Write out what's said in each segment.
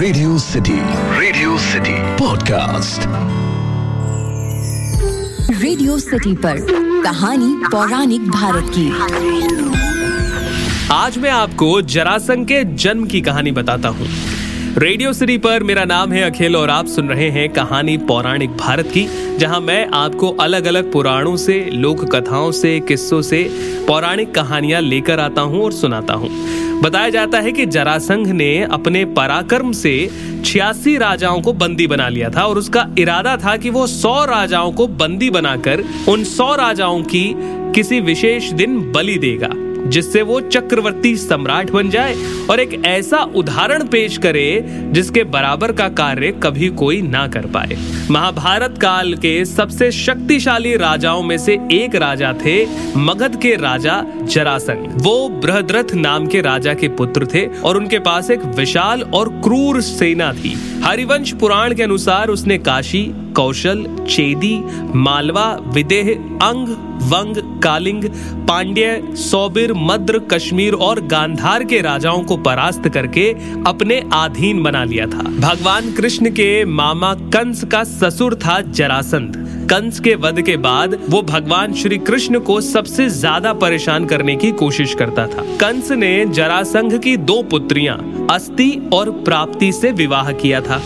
Radio city radio city podcast radio city पर कहानी पौराणिक भारत की। आज मैं आपको जरासंघ के जन्म की कहानी बताता हूँ। रेडियो सिटी पर मेरा नाम है अखिल और आप सुन रहे हैं कहानी पौराणिक भारत की जहाँ मैं आपको अलग अलग पुराणों से लोक कथाओं से किस्सों से पौराणिक कहानियाँ लेकर आता हूँ और सुनाता हूँ। बताया जाता है कि जरासंघ ने अपने पराक्रम से छियासी राजाओं को बंदी बना लिया था और उसका इरादा था कि वो सौ राजाओं को बंदी बनाकर उन सौ राजाओं की किसी विशेष दिन बलि देगा। जिससे वो चक्रवर्ती सम्राट बन जाए और एक ऐसा उदाहरण पेश करे जिसके बराबर का कार्य कभी कोई ना कर पाए। महाभारत काल के सबसे शक्तिशाली राजाओं में से एक राजा थे, मगध के राजा जरासंघ वो बृहद्रथ नाम के राजा के पुत्र थे और उनके पास एक विशाल और क्रूर सेना थी। हरिवंश पुराण के अनुसार उसने काशी कौशल, चेदी, मालवा, विदेह, अंग, वंग, कालिंग, पांड्य, सौबिर, मद्र, कश्मीर और गांधार के राजाओं को परास्त करके अपने अधीन बना लिया था। भगवान कृष्ण के मामा कंस का ससुर था जरासंध। कंस के वध के बाद वो भगवान श्री कृष्ण को सबसे ज़्यादा परेशान करने की कोशिश करता था। कंस ने जरासंघ की दो पुत्रियाँ अस्ति और प्राप्ति से विवाह किया था।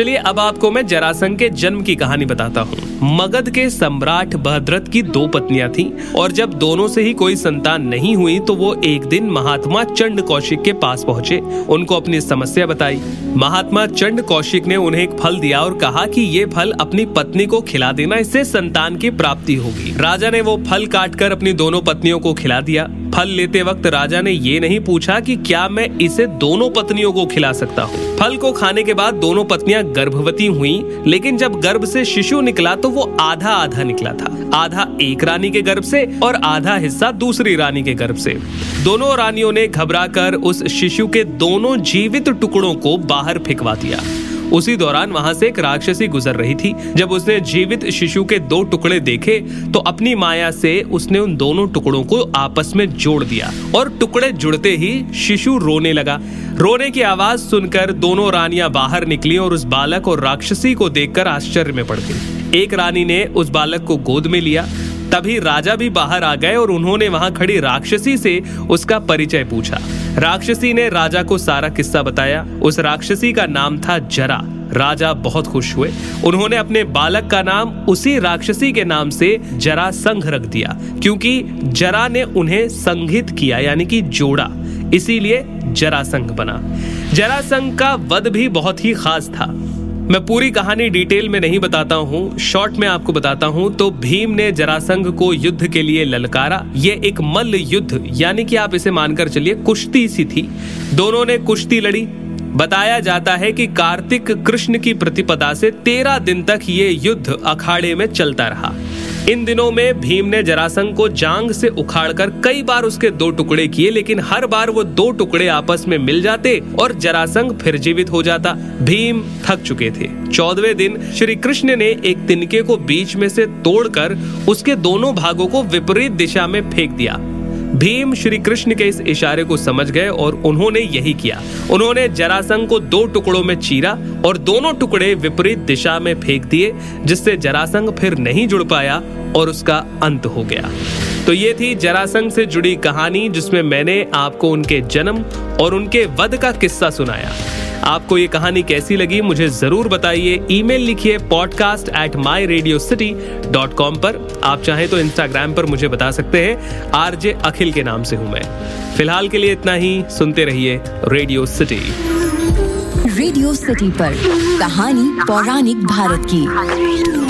चलिए अब आपको मैं जरासंघ के जन्म की कहानी बताता हूँ। मगध के सम्राट भद्रथ की दो पत्नियाँ थीं और जब दोनों से ही कोई संतान नहीं हुई तो वो एक दिन महात्मा चंड कौशिक के पास पहुँचे। उनको अपनी समस्या बताई। महात्मा चंड कौशिक ने उन्हें एक फल दिया और कहा कि ये फल अपनी पत्नी को खिला देना, इससे संतान की प्राप्ति होगी। राजा ने वो फल काट कर अपनी दोनों पत्नियों को खिला दिया। फल लेते वक्त राजा ने ये नहीं पूछा कि क्या मैं इसे दोनों पत्नियों को खिला सकता हूँ। फल को खाने के बाद दोनों पत्नियाँ गर्भवती हुई, लेकिन जब गर्भ से शिशु निकला तो वो आधा आधा निकला था। आधा एक रानी के गर्भ से और आधा हिस्सा दूसरी रानी के गर्भ से। दोनों रानियों ने घबराकर उस शिशु के दोनों जीवित टुकड़ों को बाहर फेंकवा दिया। उसी दौरान वहाँ से एक राक्षसी गुजर रही थी। जब उसने जीवित शिशु के दो टुकड़े देखे तो अपनी माया से उसने उन दोनों टुकड़ों को आपस में जोड़ दिया और टुकड़े जुड़ते ही शिशु रोने लगा। रोने की आवाज़ सुनकर दोनों रानियाँ बाहर निकली और उस बालक और राक्षसी को देखकर आश्चर्य में पड़ गई। एक रानी ने उस बालक को गोद में लिया। तभी राजा भी बाहर आ गए और उन्होंने वहाँ खड़ी राक्षसी से उसका परिचय पूछा। राक्षसी ने राजा को सारा किस्सा बताया। उस राक्षसी का नाम था जरा। राजा बहुत खुश हुए। उन्होंने अपने बालक का नाम उसी राक्षसी के नाम से जरा संघ रख दिया, क्योंकि जरा ने उन्हें संघित किया, यानी कि जोड़ा। इसीलिए जरासंघ बना। जरासंघ का वध भी बहुत ही खास था। मैं पूरी कहानी डिटेल में नहीं बताता हूँ, शॉर्ट में आपको बताता हूँ तो भीम ने जरासंघ को युद्ध के लिए ललकारा। ये एक मल्ल युद्ध, यानी कि आप इसे मानकर चलिए, कुश्ती सी थी। दोनों ने कुश्ती लड़ी। बताया जाता है कि कार्तिक कृष्ण की प्रतिपदा से तेरह दिन तक ये युद्ध अखाड़े में चलता रहा। इन दिनों में भीम ने जरासंघ को जांग से उखाड़कर कई बार उसके दो टुकड़े किए, लेकिन हर बार वो दो टुकड़े आपस में मिल जाते और जरासंघ फिर जीवित हो जाता। भीम थक चुके थे। चौदवे दिन श्री कृष्ण ने एक तिनके को बीच में से तोड़कर उसके दोनों भागों को विपरीत दिशा में फेंक दिया। भीम श्री कृष्ण के इस इशारे को समझ गए और उन्होंने यही किया। उन्होंने जरासंघ को दो टुकड़ों में चीरा और दोनों टुकड़े विपरीत दिशा में फेंक दिए, जिससे जरासंघ फिर नहीं जुड़ पाया और उसका अंत हो गया। तो ये थी जरासंघ से जुड़ी कहानी, जिसमें मैंने आपको उनके जन्म और उनके वध का किस्सा सुनाया। आपको ये कहानी कैसी लगी, मुझे ज़रूर बताइए। ईमेल लिखिए podcast at my radio city dot com पर। आप चाहें तो इंस्टाग्राम पर मुझे बता सकते हैं। आरजे अखिल के नाम से हूँ मैं। फ़िलहाल के लिए इतना ही, सुनते रहिए रेडियो सिटी रेडियो सिटी पर कहानी पौराणिक भारत की।